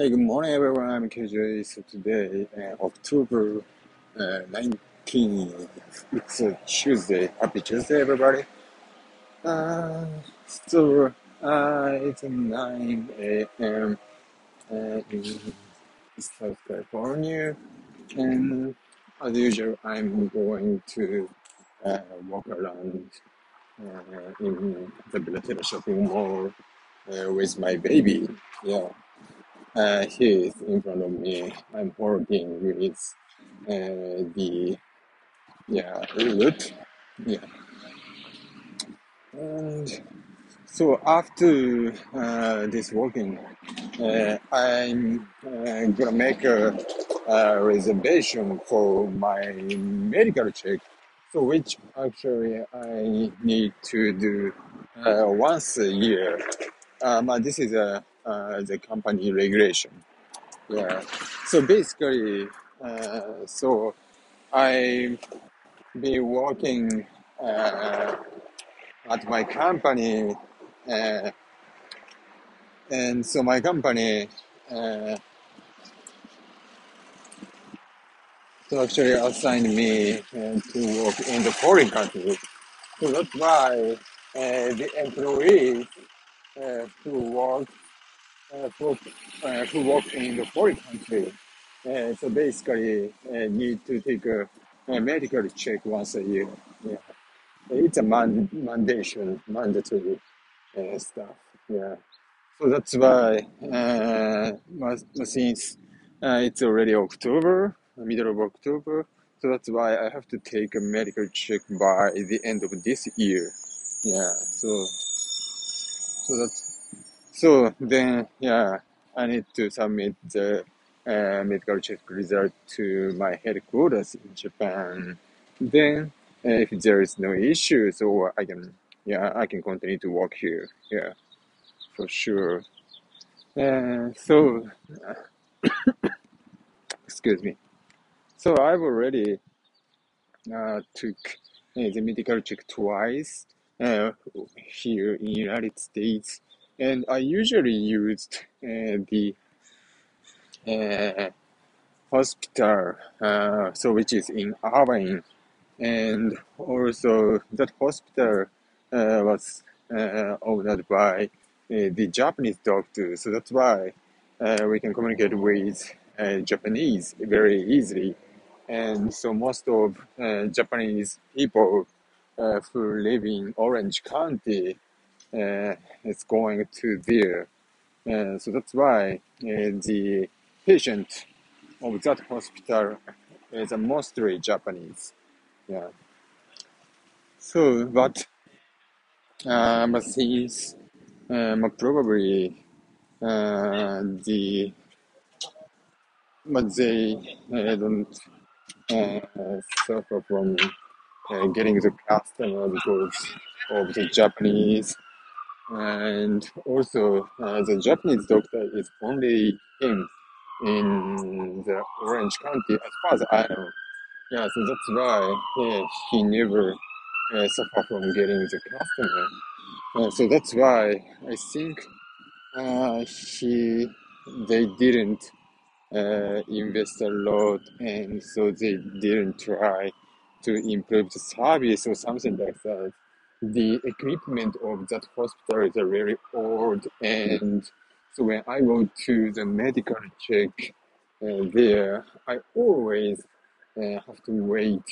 Hey, good morning, everyone. I'm KJ. So today, uh, October uh, 19th, it's a Tuesday. Happy Tuesday, everybody. Uh, so uh, it's 9 a.m. Uh, in South California, and as usual, I'm going to uh, walk around uh, in the Bellagio shopping mall uh, with my baby. Yeah. Uh, he is in front of me. I'm holding with uh, the yeah root. Yeah, and so after uh, this walking, uh, I'm uh, gonna make a, a reservation for my medical check. So which actually I need to do uh, once a year. Um, this is a uh, the company regulation. Yeah. So basically, uh, so I been working uh, at my company, uh, and so my company uh, so actually assigned me to work in the foreign country. So that's why the employees uh, who work uh, who work in the foreign country. Uh, so basically, uh, need to take a, a medical check once a year. Yeah, it's a man- mandation, mandatory stuff. Yeah, so that's why since it's already October, middle of October, so that's why I have to take a medical check by the end of this year. Yeah, so so that's so then, yeah, I need to submit the uh, medical check result to my headquarters in Japan. Then, uh, if there is no issues, or I can, yeah, I can continue to work here. Yeah, for sure. Uh, so, excuse me. So I've already uh, took uh, the medical check twice uh, here in United States, and I usually used uh, the uh, hospital, uh, so which is in Irvine, and also that hospital uh, was uh, owned by uh, the Japanese doctor, so that's why we can communicate with Japanese very easily, and so most of Japanese people who live in Orange County is going to there, uh, so that's why uh, the patient of that hospital is mostly Japanese. Yeah. So, but um, since um, probably uh, the but they uh, don't uh, suffer from uh, getting the customer because of the Japanese, and also uh, the Japanese doctor is only him in the Orange County, as far as I know. Yeah, so that's why yeah, he never uh, suffer from getting the customer. Uh, so that's why I think uh, he they didn't uh, invest a lot, and so they didn't try to improve the service or something like that. The equipment of that hospital is very old, and so when I go to the medical check uh, there, I always uh, have to wait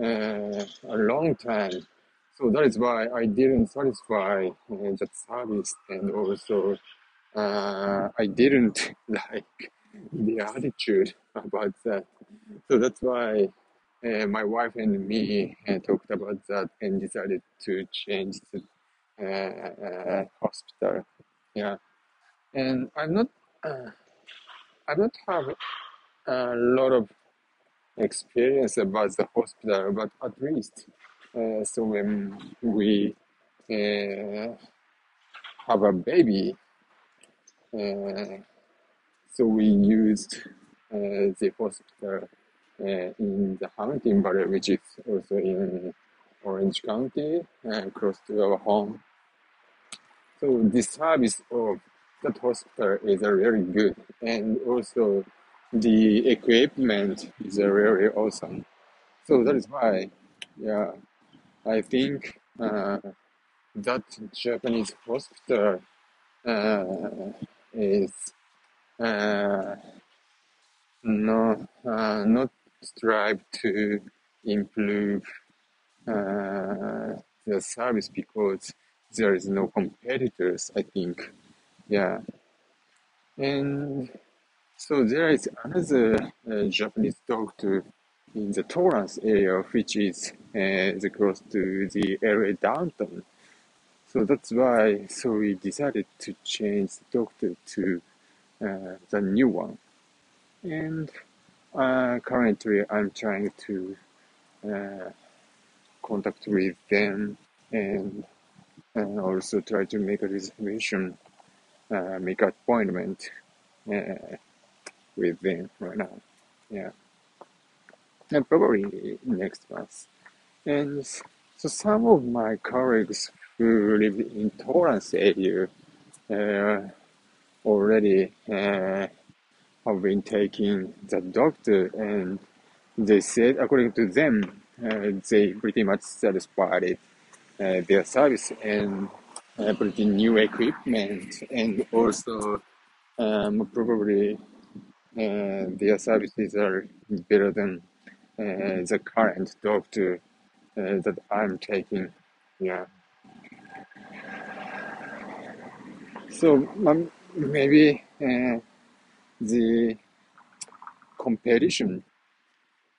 uh, a long time. So that is why I didn't satisfy uh, that service, and also uh, I didn't like the attitude about that. So that's why my wife and me uh, talked about that and decided to change the uh, uh, hospital. Yeah, and I'm not, uh, I don't have a lot of experience about the hospital, but at least uh, so when we uh, have a baby, uh, so we used uh, the hospital uh, in the Hunting Valley, which is also in Orange County, uh, close to our home. So the service of that hospital is really good, and also the equipment is really awesome. So that is why, yeah, I think uh, that Japanese hospital uh, is uh, no, uh, not strive to improve uh, the service because there is no competitors, I think. Yeah. And so there is another uh, Japanese doctor in the Torrance area, which is uh, the close to the LA downtown. So that's why, so we decided to change the doctor to uh, the new one. And uh, currently, I'm trying to uh, contact with them and, and also try to make a reservation, uh, make appointment uh, with them right now. Yeah. And probably next month. And so some of my colleagues who live in Torrance area uh, already uh, have been taking the doctor and they said according to them uh, they pretty much satisfied uh, their service and uh, pretty new equipment and also um, probably uh, their services are better than uh, the current doctor uh, that I'm taking. Yeah. So um, maybe the competition,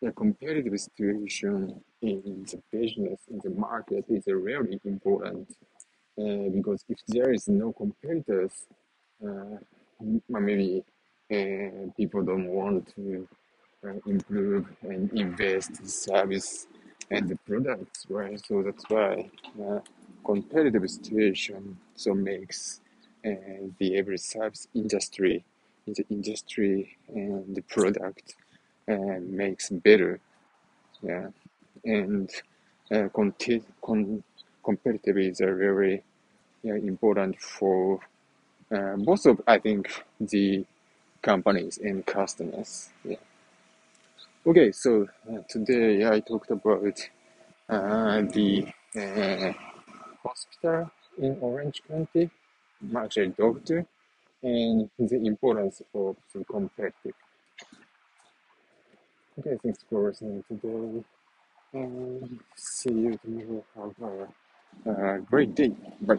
the competitive situation in the business, in the market is really important uh, because if there is no competitors, uh, maybe uh, people don't want to uh, improve and invest in service and the products, right? So that's why uh, competitive situation so makes uh, the every service industry, in the industry and the product uh, makes better, yeah. And uh, conti- con- competitive is a very yeah, important for uh, both of I think the companies and customers. Yeah. Okay, so uh, today I talked about uh, the uh, hospital in Orange County, actually doctor, and the importance of the competitive. Okay, thanks for listening today, and see you tomorrow. Have a, a great day. Bye.